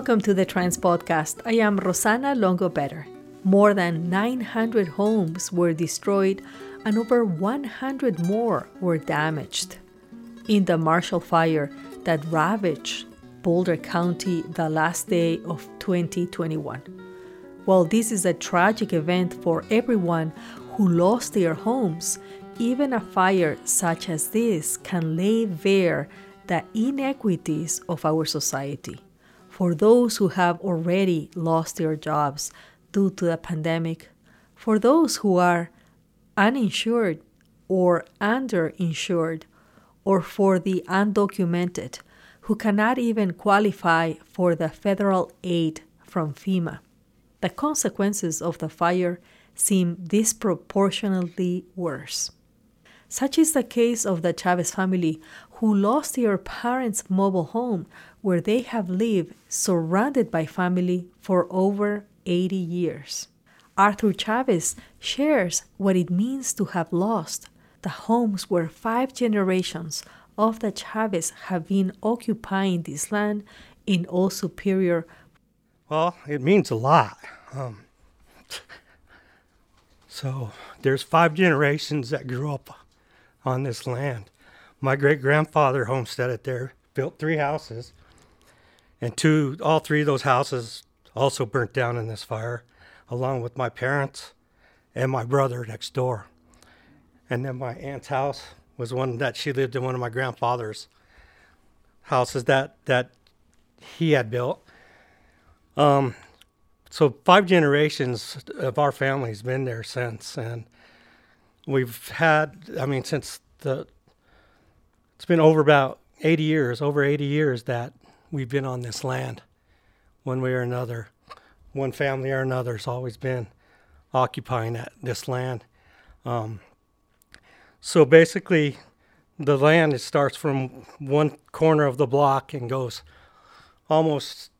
Welcome to the TRENDS Podcast. I am Rosanna Longo Better. More than 900 homes were destroyed and over 100 more were damaged. In the Marshall Fire that ravaged Boulder County the last day of 2021. While this is a tragic event for everyone who lost their homes, even a fire such as this can lay bare the inequities of our society. For those who have already lost their jobs due to the pandemic, for those who are uninsured or underinsured, or for the undocumented who cannot even qualify for the federal aid from FEMA. The consequences of the fire seem disproportionately worse. Such is the case of the Chavez family, who lost their parents' mobile home where they have lived surrounded by family for over 80 years. Arthur Chavez shares what it means to have lost the homes where five generations of the Chavez have been occupying this land in Old Superior. Well, it means a lot. Um, so there's five generations that grew up on this land. My great grandfather homesteaded there, built three houses, and two, all three of those houses also burnt down in this fire, along with my parents and my brother next door. And then my aunt's house was one that she lived in one of my grandfather's houses that that he had built. Um, so five generations of our family's been there since, and we've had. I mean, since the it's been over about 80 years, over 80 years that we've been on this land, one way or another. One family or another has always been occupying that, this land. Um, so basically, the land it starts from one corner of the block and goes almost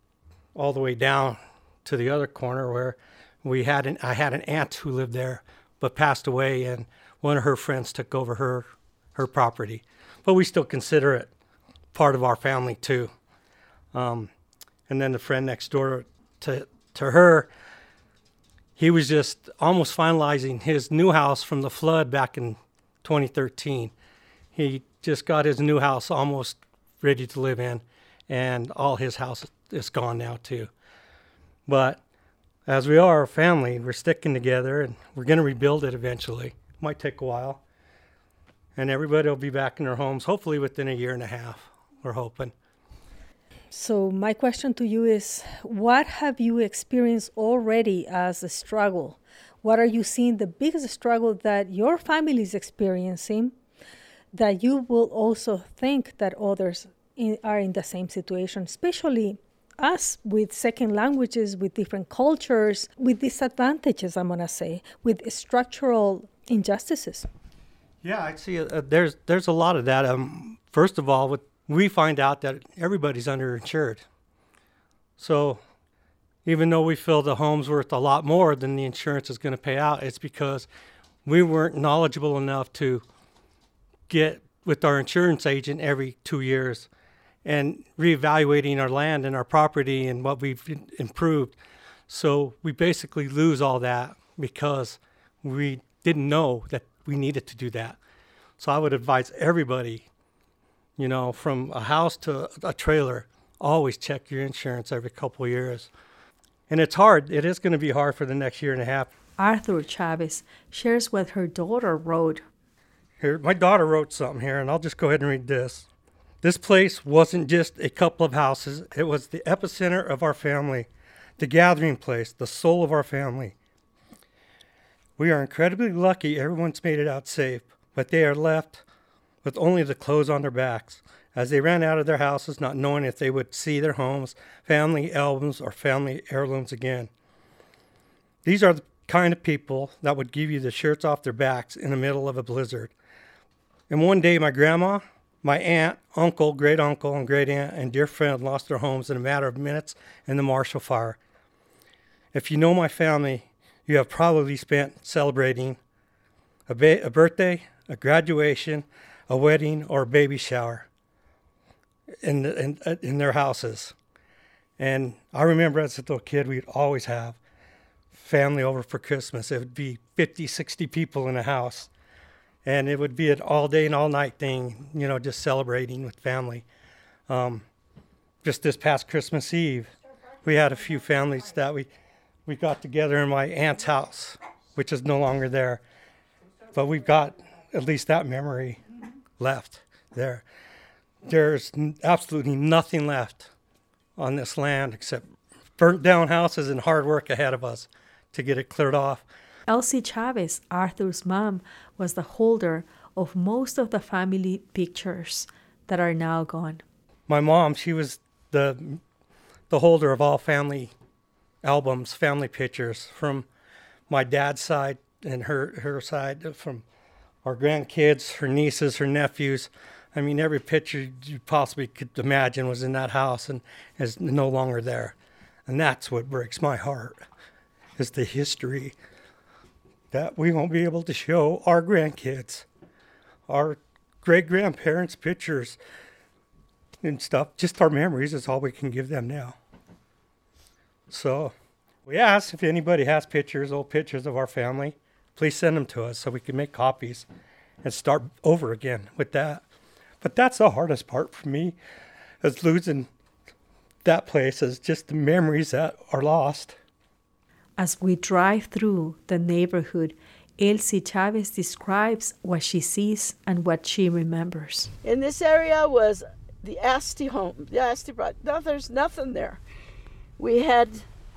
all the way down to the other corner where we had an I had an aunt who lived there but passed away and one of her friends took over her her property. But we still consider it part of our family too. Um, and then the friend next door to to her, he was just almost finalizing his new house from the flood back in 2013. He just got his new house almost ready to live in, and all his house is gone now too. But as we are a family, we're sticking together, and we're going to rebuild it eventually. Might take a while, and everybody will be back in their homes hopefully within a year and a half. We're hoping. So, my question to you is what have you experienced already as a struggle? What are you seeing the biggest struggle that your family is experiencing that you will also think that others in, are in the same situation, especially us with second languages, with different cultures, with disadvantages, I'm going to say, with structural injustices? Yeah, I see. Uh, there's there's a lot of that. Um, first of all, with, we find out that everybody's underinsured. So even though we feel the home's worth a lot more than the insurance is going to pay out, it's because we weren't knowledgeable enough to get with our insurance agent every two years and reevaluating our land and our property and what we've improved. So we basically lose all that because we didn't know that we needed to do that. So I would advise everybody, you know, from a house to a trailer, always check your insurance every couple years. And it's hard. It is going to be hard for the next year and a half. Arthur Chavez shares what her daughter wrote. Here, my daughter wrote something here, and I'll just go ahead and read this. This place wasn't just a couple of houses, it was the epicenter of our family, the gathering place, the soul of our family. We are incredibly lucky everyone's made it out safe, but they are left with only the clothes on their backs as they ran out of their houses, not knowing if they would see their homes, family albums, or family heirlooms again. These are the kind of people that would give you the shirts off their backs in the middle of a blizzard. And one day, my grandma, my aunt, uncle, great uncle, and great aunt, and dear friend lost their homes in a matter of minutes in the Marshall Fire. If you know my family, you have probably spent celebrating a, ba- a birthday, a graduation, a wedding, or a baby shower in, the, in, uh, in their houses. And I remember as a little kid, we'd always have family over for Christmas. It would be 50, 60 people in a house. And it would be an all day and all night thing, you know, just celebrating with family. Um, just this past Christmas Eve, we had a few families that we, we got together in my aunt's house, which is no longer there. But we've got at least that memory left there. There's absolutely nothing left on this land except burnt down houses and hard work ahead of us to get it cleared off. Elsie Chavez, Arthur's mom, was the holder of most of the family pictures that are now gone. My mom, she was the the holder of all family albums, family pictures from my dad's side and her her side from our grandkids, her nieces, her nephews. I mean, every picture you possibly could imagine was in that house and is no longer there. And that's what breaks my heart is the history that we won't be able to show our grandkids, our great grandparents' pictures and stuff. Just our memories is all we can give them now. So we asked if anybody has pictures, old pictures of our family, please send them to us so we can make copies and start over again with that. But that's the hardest part for me is losing that place is just the memories that are lost. As we drive through the neighborhood, Elsie Chavez describes what she sees and what she remembers. In this area was the Asti home, the Asti brought. No, there's nothing there. We had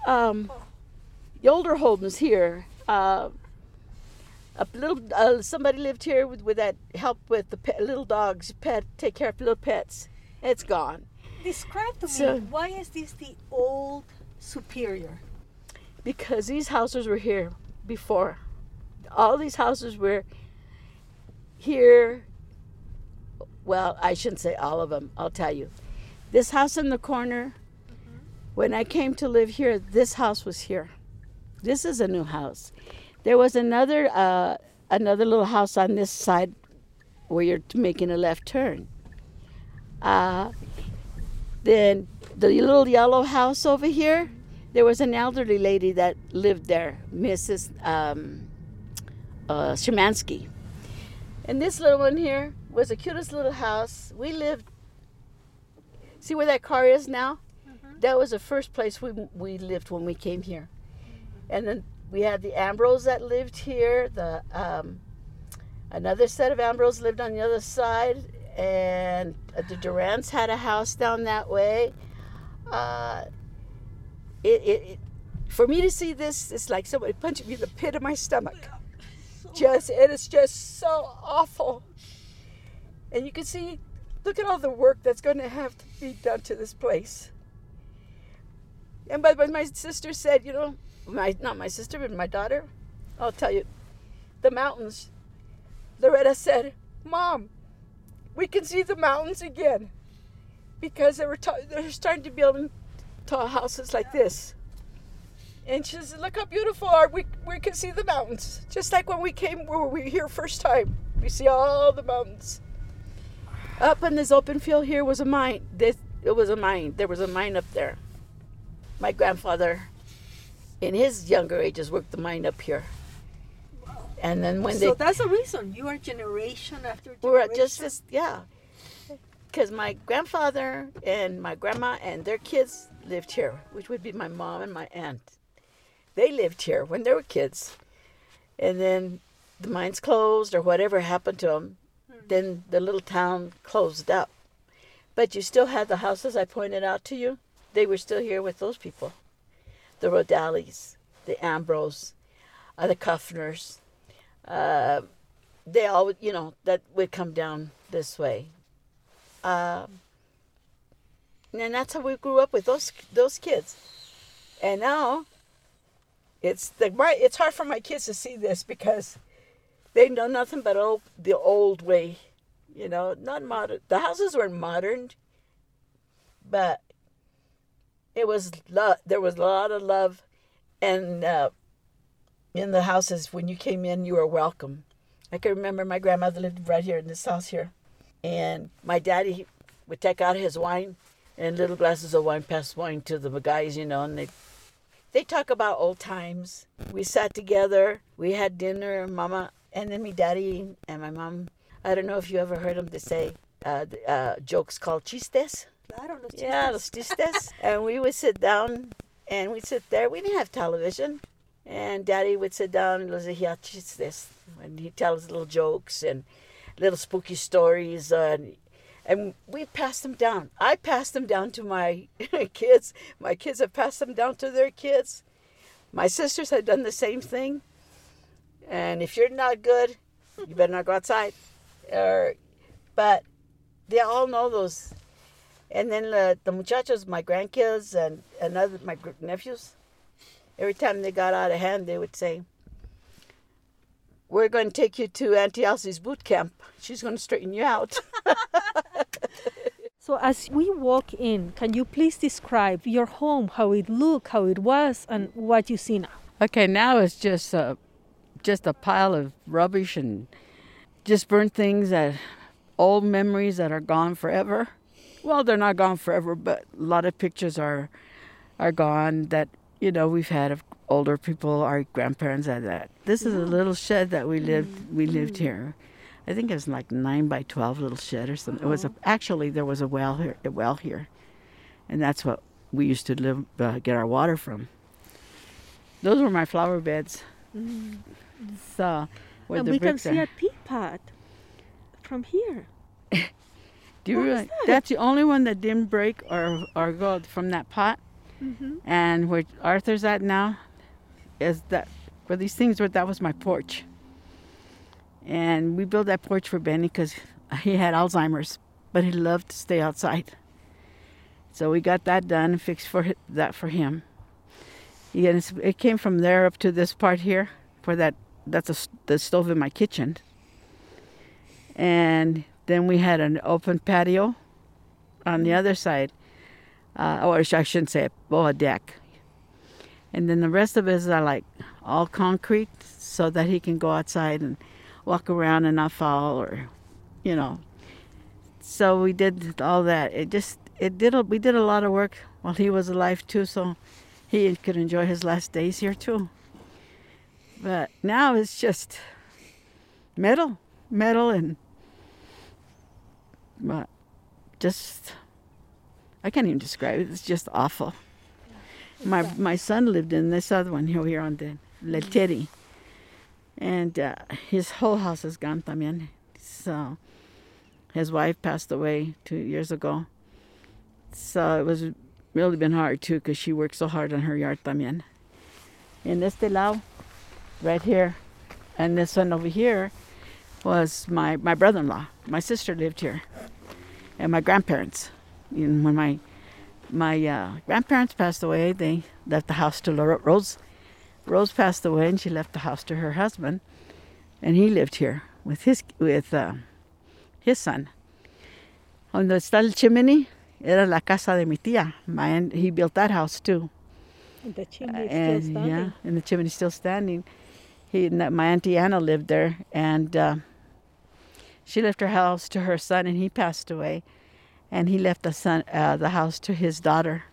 um, the older homes here. Uh, a little uh, somebody lived here with, with that help with the pet, little dogs, pet, take care of little pets. It's gone. Describe to So- me why is this the old superior? because these houses were here before. All these houses were here. Well, I shouldn't say all of them. I'll tell you. This house in the corner, when I came to live here, this house was here. This is a new house. There was another uh, another little house on this side where you're making a left turn. Uh, then the little yellow house over here, there was an elderly lady that lived there, Mrs. Um, uh. And this little one here was the cutest little house. We lived. See where that car is now? That was the first place we we lived when we came here. And then we had the Ambrose that lived here. The um, another set of Ambrose lived on the other side, and the Durants had a house down that way. Uh, it, it, it for me to see this, it's like somebody punching me in the pit of my stomach. Just it is just so awful. And you can see, look at all the work that's going to have to be done to this place. And but, my sister said, you know, my not my sister, but my daughter, I'll tell you, the mountains. Loretta said, "Mom, we can see the mountains again, because they were they're starting to build tall houses like this." And she said, "Look how beautiful are we? We can see the mountains, just like when we came when we were here first time. We see all the mountains." Up in this open field here was a mine. This it was a mine. There was a mine up there. My grandfather, in his younger ages, worked the mine up here. And then when so they that's the reason you are generation after generation. we were just this, yeah. Because my grandfather and my grandma and their kids lived here, which would be my mom and my aunt. They lived here when they were kids. And then the mines closed or whatever happened to them. Hmm. Then the little town closed up. But you still had the houses I pointed out to you. They were still here with those people. The Rodales, the Ambrose, uh, the Kuffners, uh, they all you know that would come down this way um, and that's how we grew up with those those kids and now it's the my it's hard for my kids to see this because they know nothing but old, the old way you know not modern the houses weren't modern but it was love there was a lot of love and uh, in the houses when you came in you were welcome i can remember my grandmother lived right here in this house here and my daddy would take out his wine and little glasses of wine, pass wine to the guys, you know, and they they talk about old times. We sat together, we had dinner, mama, and then me daddy and my mom. I don't know if you ever heard them to say uh, uh, jokes called chistes. Claro, los Yeah, los chistes. and we would sit down and we'd sit there. We didn't have television. And daddy would sit down and los decía chistes. And he'd tell us little jokes and little spooky stories. And, and we passed them down. I passed them down to my kids. My kids have passed them down to their kids. My sisters had done the same thing. And if you're not good, you better not go outside. Or, but they all know those and then the, the muchachos, my grandkids and, and other, my nephews, every time they got out of hand, they would say, We're going to take you to Auntie Elsie's boot camp. She's going to straighten you out. So as we walk in, can you please describe your home, how it looked, how it was, and what you see now? Okay, now it's just a, just a pile of rubbish and just burnt things that old memories that are gone forever. Well, they're not gone forever, but a lot of pictures are are gone that you know we've had of older people, our grandparents had that. This is a little shed that we lived mm-hmm. we lived mm-hmm. here. I think it was like nine by twelve little shed or something. It was a, oh. actually there was a well here, a well here, and that's what we used to live uh, get our water from. Those were my flower beds. Mm-hmm. So where and the we can see are. a teapot from here. Do you What is realize that? that's the only one that didn't break or or go from that pot? Mm-hmm. And where Arthur's at now is that where these things were. That was my porch. And we built that porch for Benny because he had Alzheimer's, but he loved to stay outside. So we got that done and fixed for that for him. Yeah, it came from there up to this part here, for that. That's a the stove in my kitchen. And then we had an open patio on the other side. Uh, or I shouldn't say, well, a deck. And then the rest of it is like all concrete so that he can go outside and walk around and not fall or, you know. So we did all that. It just, it did, a, we did a lot of work while he was alive too, so he could enjoy his last days here too. But now it's just metal, metal and, but just I can't even describe it. It's just awful. My my son lived in this other one here, here on the Leteri. And uh, his whole house is gone también. So his wife passed away two years ago. So it was really been hard too because she worked so hard on her yard también. In este lado, right here, and this one over here was my, my brother-in-law. My sister lived here, and my grandparents and when my my uh, grandparents passed away, they left the house to Lo- Rose. Rose passed away, and she left the house to her husband, and he lived here with his with uh, his son. Donde está el chimney, era la casa de mi tía. My aunt, he built that house too, And The chimney is and still standing. yeah, and the chimney's still standing. He, my auntie Anna lived there, and uh, she left her house to her son, and he passed away and he left the son uh, the house to his daughter.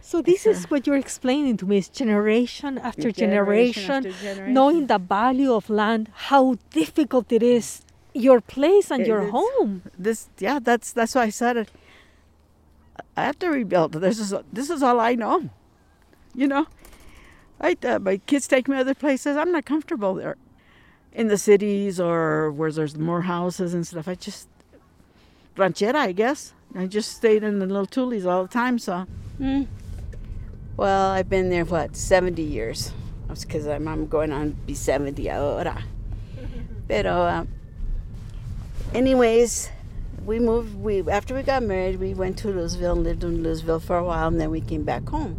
So this It's is what you're explaining to me is generation after Generation generation, after generation. knowing the value of land, how difficult it is, your place and It your home. This yeah, that's that's why I said it. I have to rebuild. This is this is all I know. You know, I uh, my kids take me other places. I'm not comfortable there, in the cities or where there's more houses and stuff. I just ranchera, I guess. I just stayed in the little tulies all the time. So, well, I've been there what 70 years. That's Because I'm, I'm going on to be 70 ahora. Pero, uh, anyways, we moved. We after we got married, we went to Louisville and lived in Louisville for a while, and then we came back home.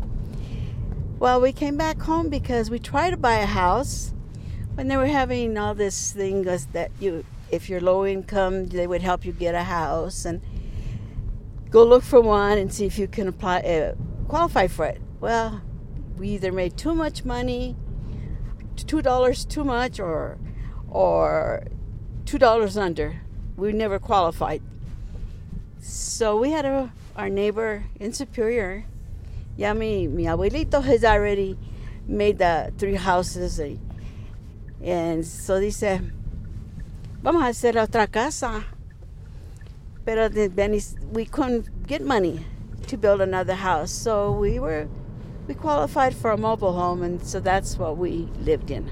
Well, we came back home because we tried to buy a house when they were having all this thing that you, if you're low income, they would help you get a house and go look for one and see if you can apply uh, qualify for it. Well, we either made too much money, two dollars too much, or or two dollars under. We never qualified. So we had to our neighbor in Superior, ya mi, mi abuelito has already made the three houses. And so dice, vamos a hacer otra casa. Pero we couldn't get money to build another house. So we were, we qualified for a mobile home, and so that's what we lived in.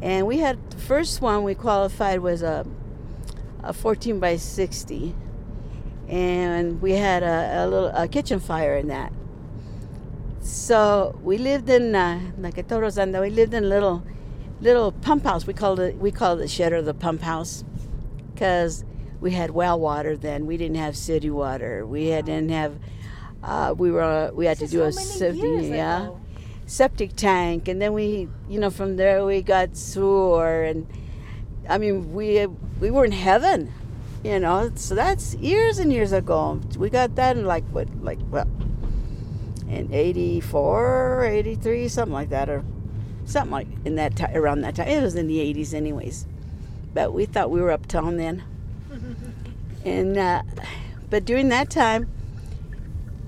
And we had, the first one we qualified was a, a 14 by 60 and we had a, a little a kitchen fire in that. So we lived in uh, like I told Rosanda, we lived in little little pump house. We called it we called it the shed or the pump house because we had well water then. We didn't have city water. We had, didn't have. Uh, we were we had This to do a how many septic yeah ago. septic tank, and then we you know from there we got sewer and I mean we we were in heaven you know so that's years and years ago we got that in like what like well in 84 83 something like that or something like in that time around that time it was in the 80s anyways. But we thought we were uptown then. And uh, but during that time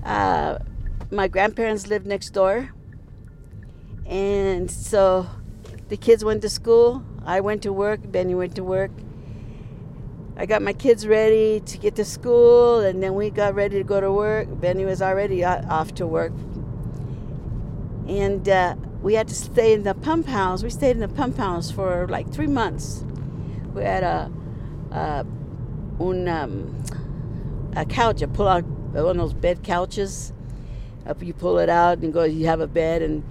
uh, my grandparents lived next door. And so the kids went to school. I went to work. Benny went to work. I got my kids ready to get to school, and then we got ready to go to work. Benny was already off to work, and uh, we had to stay in the pump house. We stayed in the pump house for like three months. We had a, a un, um, a couch, a pull out one of those bed couches. You pull it out and go. You have a bed, and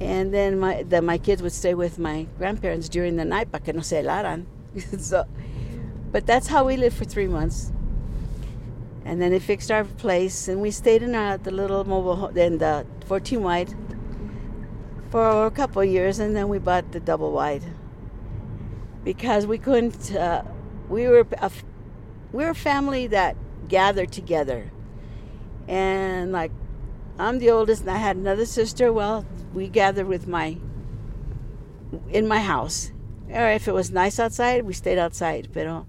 and then my the, my kids would stay with my grandparents during the night, para que no se helaran. so. But that's how we lived for three months. And then they fixed our place, and we stayed in our, the little mobile in the 14 wide for a couple of years, and then we bought the double wide because we couldn't. Uh, we were a, we were a family that gathered together, and like I'm the oldest, and I had another sister. Well, we gathered with my in my house, or if it was nice outside, we stayed outside. Pero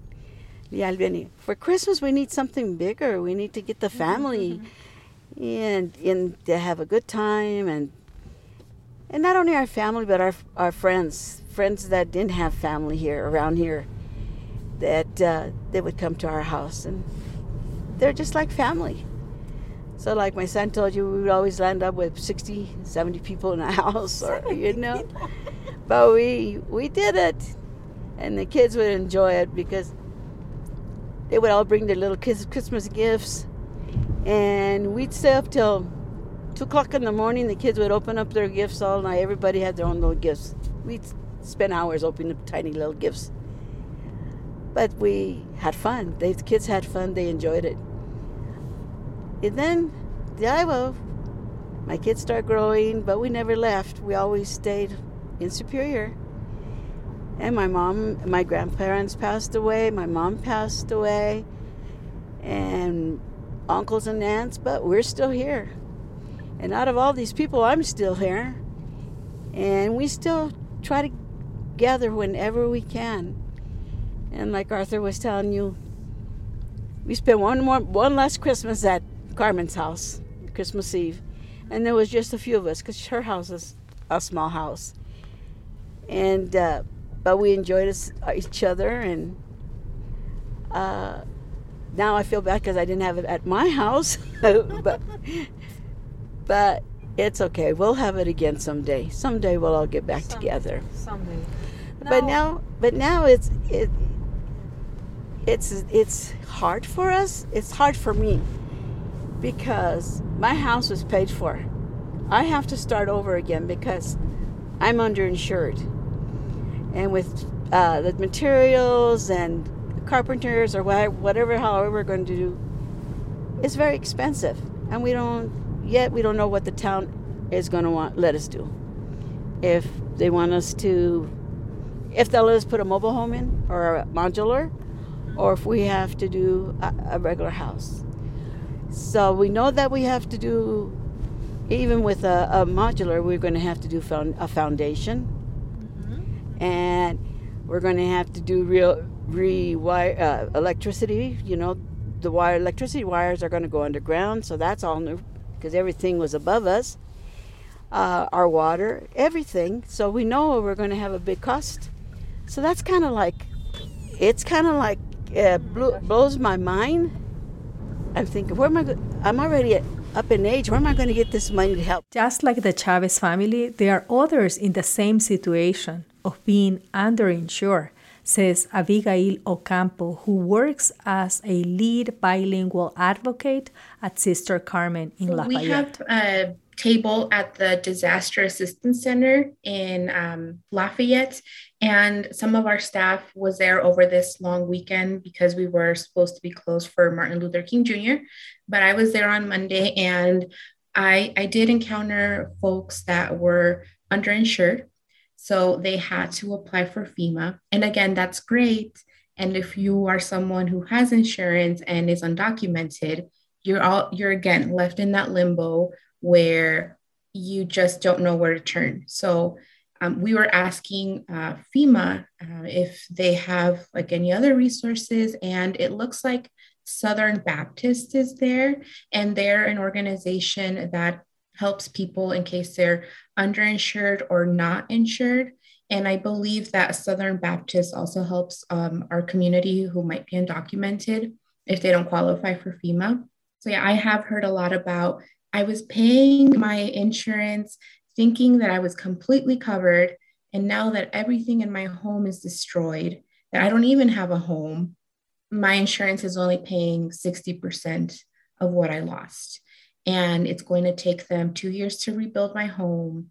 yeah. For Christmas, we need something bigger. We need to get the family and and to have a good time and and not only our family but our our friends, friends that didn't have family here around here, that uh, they would come to our house and they're just like family. So like my son told you, we would always land up with 60, 70 people in a house or you know. But we we did it. And the kids would enjoy it because they would all bring their little kids Christmas gifts, and we'd stay up till two o'clock in the morning. The kids would open up their gifts all night. Everybody had their own little gifts. We'd spend hours opening up tiny little gifts, but we had fun. The kids had fun. They enjoyed it. And then, yeah, well, my kids start growing, but we never left. We always stayed in Superior. And my mom, my grandparents passed away, my mom passed away, and uncles and aunts, but we're still here. And out of all these people, I'm still here. And we still try to gather whenever we can. And like Arthur was telling you, we spent one more one last Christmas at Carmen's house, Christmas Eve. And there was just a few of us because her house is a small house. And uh, but we enjoyed us, each other and uh, now I feel bad because I didn't have it at my house, but but it's okay. We'll have it again someday. Someday we'll all get back Someday. together. Someday. But now, but now it's it it's it's hard for us. It's hard for me because my house was paid for. I have to start over again because I'm underinsured, and with uh, the materials and carpenters or whatever, however we're going to do, it's very expensive, and we don't yet. We don't know what the town is going to want let us do. If they want us to, if they'll let us put a mobile home in or a modular, or if we have to do a, a regular house. So we know that we have to do, even with a, a modular, we're going to have to do found, a foundation, and we're going to have to do real rewire uh, electricity. You know, the wire electricity wires are going to go underground, so that's all new because everything was above us. Uh, our water, everything. So we know we're going to have a big cost. So that's kind of like, it's kind of like uh, blows my mind. I'm thinking, where am I? Go- I'm already up in age. Where am I going to get this money to help? Just like the Chavez family, there are others in the same situation of being underinsured says Abigail Ocampo, who works as a lead bilingual advocate at Sister Carmen in Lafayette. We have a table at the Disaster Assistance Center in um, Lafayette, and some of our staff was there over this long weekend because we were supposed to be closed for Martin Luther King Jr. But I was there on Monday, and I I did encounter folks that were underinsured so they had to apply for FEMA. And again, that's great. And if you are someone who has insurance and is undocumented, you're all you're again left in that limbo where you just don't know where to turn. So um, we were asking uh, FEMA uh, if they have like any other resources, and it looks like Southern Baptist is there, and they're an organization that helps people in case they're underinsured or not insured. And I believe that Southern Baptist also helps um, our community who might be undocumented if they don't qualify for FEMA. So, yeah, I have heard a lot about I was paying my insurance thinking that I was completely covered. And now that everything in my home is destroyed, that I don't even have a home, my insurance is only paying 60% of what I lost and it's going to take them two years to rebuild my home.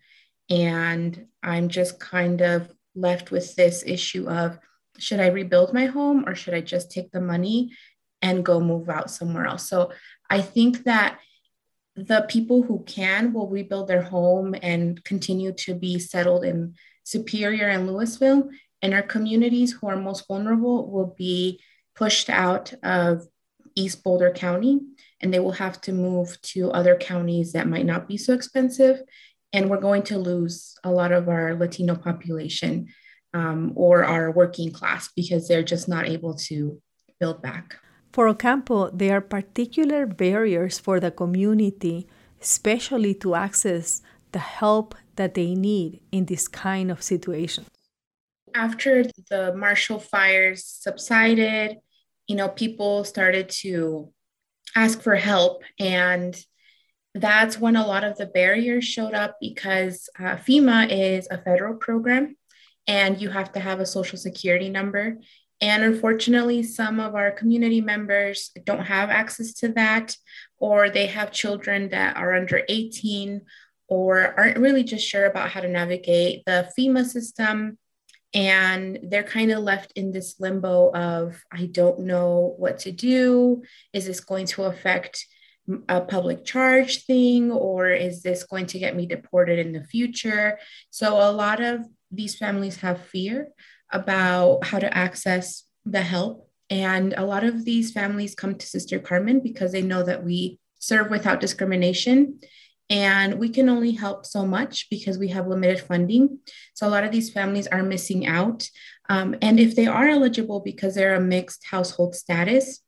And I'm just kind of left with this issue of should I rebuild my home or should I just take the money and go move out somewhere else? So I think that the people who can will rebuild their home and continue to be settled in Superior and Louisville. And our communities who are most vulnerable will be pushed out of East Boulder County and they will have to move to other counties that might not be so expensive. And we're going to lose a lot of our Latino population um, or our working class because they're just not able to build back. For Ocampo, there are particular barriers for the community, especially to access the help that they need in this kind of situation. After the Marshall fires subsided, you know, people started to ask for help. And that's when a lot of the barriers showed up because uh, FEMA is a federal program and you have to have a social security number. And unfortunately, some of our community members don't have access to that, or they have children that are under 18 or aren't really just sure about how to navigate the FEMA system and they're kind of left in this limbo of i don't know what to do. Is this going to affect a public charge thing or is this going to get me deported in the future? So a lot of these families have fear about how to access the help. And a lot of these families come to sister carmen because they know that we serve without discrimination and we can only help so much because we have limited funding. So a lot of these families are missing out. Um, and if they are eligible because they're a mixed household status,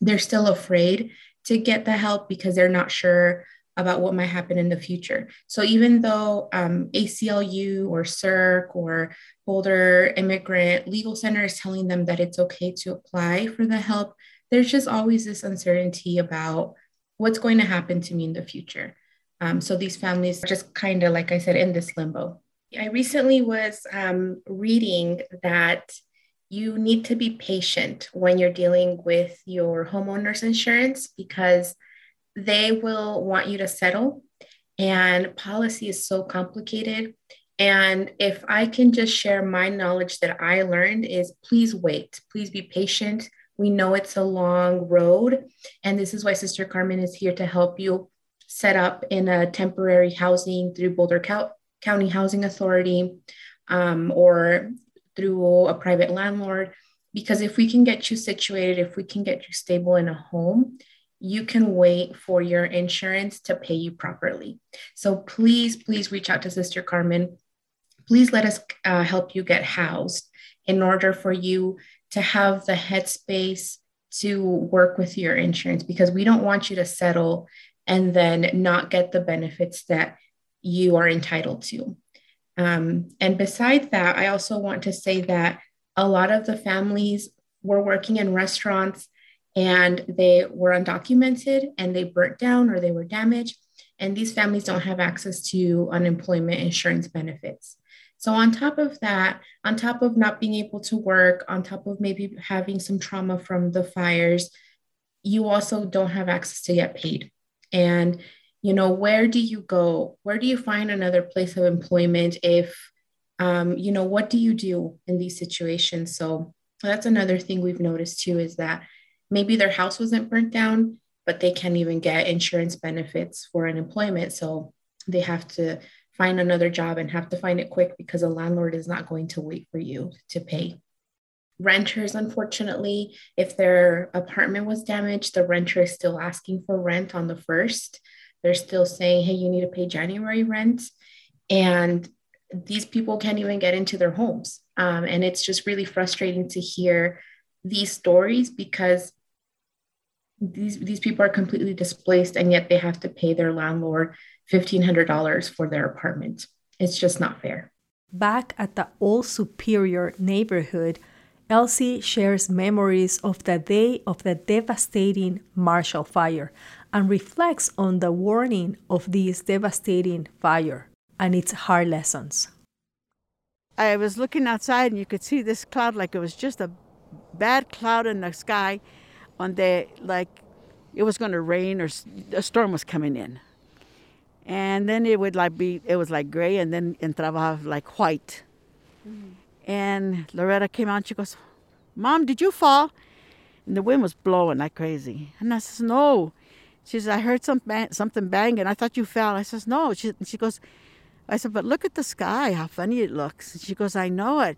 they're still afraid to get the help because they're not sure about what might happen in the future. So even though um, ACLU or CIRC or Boulder Immigrant Legal Center is telling them that it's okay to apply for the help, there's just always this uncertainty about what's going to happen to me in the future. Um, so these families are just kind of, like I said, in this limbo. I recently was um, reading that you need to be patient when you're dealing with your homeowner's insurance because they will want you to settle and policy is so complicated and if i can just share my knowledge that i learned is please wait please be patient we know it's a long road and this is why sister carmen is here to help you set up in a temporary housing through Boulder County Housing Authority um, or through a private landlord. Because if we can get you situated, if we can get you stable in a home, you can wait for your insurance to pay you properly. So please, please reach out to Sister Carmen. Please let us uh, help you get housed in order for you to have the headspace to work with your insurance because we don't want you to settle and then not get the benefits that you are entitled to. Um, and besides that, I also want to say that a lot of the families were working in restaurants and they were undocumented and they burnt down or they were damaged. And these families don't have access to unemployment insurance benefits. So, on top of that, on top of not being able to work, on top of maybe having some trauma from the fires, you also don't have access to get paid. And, you know, where do you go? Where do you find another place of employment if, um, you know, what do you do in these situations? So, that's another thing we've noticed too is that maybe their house wasn't burnt down, but they can't even get insurance benefits for unemployment. So, they have to find another job and have to find it quick because a landlord is not going to wait for you to pay. Renters, unfortunately, if their apartment was damaged, the renter is still asking for rent on the first. They're still saying, hey, you need to pay January rent. And these people can't even get into their homes. Um, and it's just really frustrating to hear these stories because these, these people are completely displaced and yet they have to pay their landlord $1,500 for their apartment. It's just not fair. Back at the Old Superior neighborhood, Elsie shares memories of the day of the devastating Marshall Fire and reflects on the warning of this devastating fire and its hard lessons. I was looking outside and you could see this cloud like it was just a bad cloud in the sky on the like it was going to rain or a storm was coming in and then it would like be it was like gray and then entraba like white mm-hmm. And loretta came out she goes mom did you fall? And the wind was blowing like crazy. And i says no. She says i heard some bang, something bang and i thought you fell. I says no. She, she goes i said but look at the sky how funny it looks. And she goes i know it.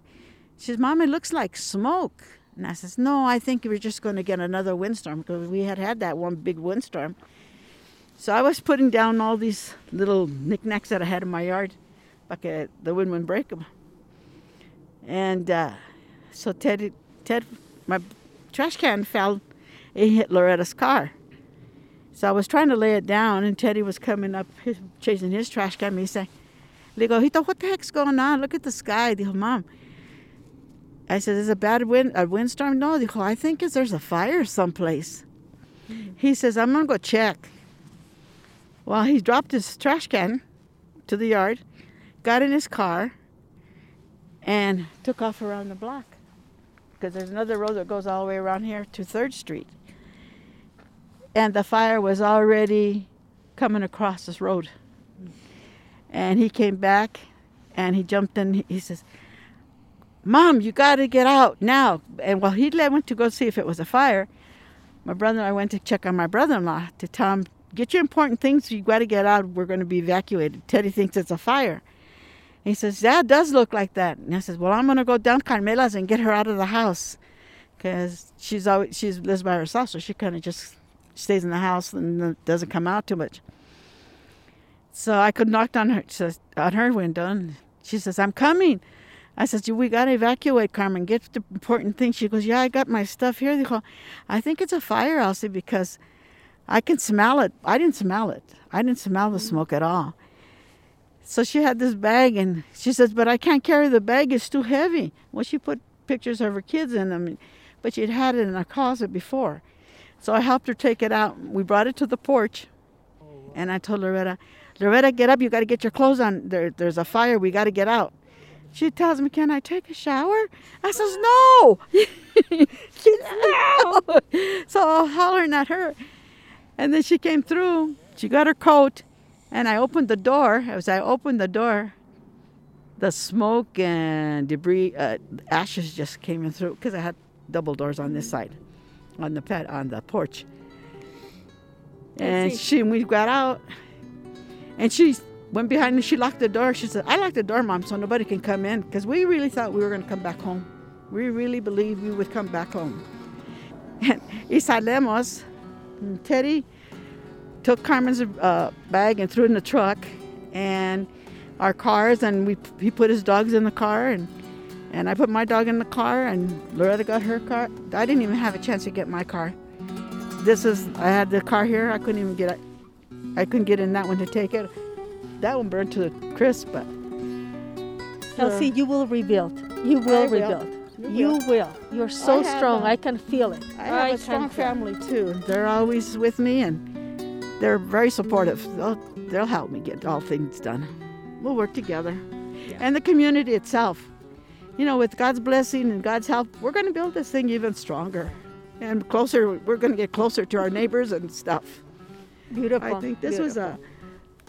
She says mom it looks like smoke. And i says no i think we're just going to get another windstorm because we had had that one big windstorm. So I was putting down all these little knickknacks that I had in my yard, like uh, the wind wouldn't break them. And uh, so Ted, Ted, my trash can fell. It hit Loretta's car. So I was trying to lay it down, and Teddy was coming up, his, chasing his trash can. And he said, "Le go, Hito, what the heck's going on? Look at the sky." Dijo, Mom. I said, "Is a bad wind, a windstorm?" No, dijo, I think it's, there's a fire someplace. Mm-hmm. He says, "I'm gonna go check." Well, he dropped his trash can to the yard, got in his car, and took off around the block. Because there's another road that goes all the way around here to 3rd Street. And the fire was already coming across this road. And he came back and he jumped in. He says, Mom, you got to get out now. And while he went to go see if it was a fire, my brother and I went to check on my brother in law to tell him get your important things. You got to get out. We're going to be evacuated. Teddy thinks it's a fire. He says, "That does look like that." And I says, "Well, I'm going to go down Carmela's and get her out of the house, because she's always she's lives by herself, so she kind of just stays in the house and doesn't come out too much." So I could knock on her says, on her window, and she says, "I'm coming." I said, "We got to evacuate, Carmen. Get the important things." She goes, "Yeah, I got my stuff here." Dijo, "I think it's a fire, Elsie, because." I can smell it. I didn't smell it. I didn't smell the mm. smoke at all. So she had this bag, and she says, "But I can't carry the bag. It's too heavy." Well, she put pictures of her kids in them, but she'd had it in a closet before. So I helped her take it out. We brought it to the porch, and I told Loretta, "Loretta, get up. You got to get your clothes on. There, there's a fire. We got to get out." She tells me, "Can I take a shower?" I says, "No." no. So I'm hollering at her. And then she came through. She got her coat, and I opened the door. As I opened the door, the smoke and debris, uh, ashes just came in through because I had double doors on this side, on the pet on the porch. And she, we got out, and she went behind and she locked the door. She said, "I locked the door, mom, so nobody can come in," because we really thought we were going to come back home. We really believed we would come back home. And and Teddy took Carmen's uh, bag and threw it in the truck, and our cars, and we he put his dogs in the car, and And I put my dog in the car, and Loretta got her car. I didn't even have a chance to get my car. This is I had the car here. I couldn't even get it. I couldn't get in that one to take it. That one burned to the crisp, but Elsie, you will rebuild. You will will. rebuild. You You will. will. You're so I strong. a- I can feel it. I have a strong family too. They're always with me, and they're very supportive. They'll they'll help me get all things done. We'll work together, and the community itself. You know, with God's blessing and God's help, we're going to build this thing even stronger and closer. We're going to get closer to our neighbors and stuff. Beautiful. I think this was a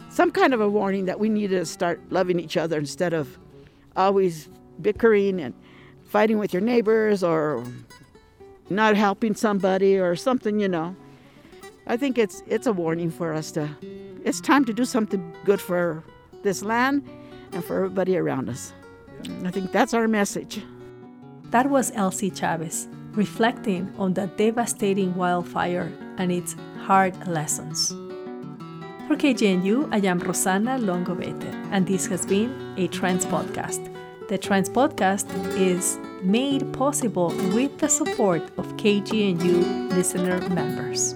some kind of a warning that we needed to start loving each other instead of always bickering and fighting with your neighbors or not helping somebody or something, you know. I think it's it's a warning for us to it's time to do something good for this land and for everybody around us. I think that's our message. That was Elsie Chavez reflecting on the devastating wildfire and its hard lessons. For KGNU, I am Rossana Longo-Better, and this has been a TRENDS Podcast. The TRENDS Podcast is made possible with the support of KGNU listener members.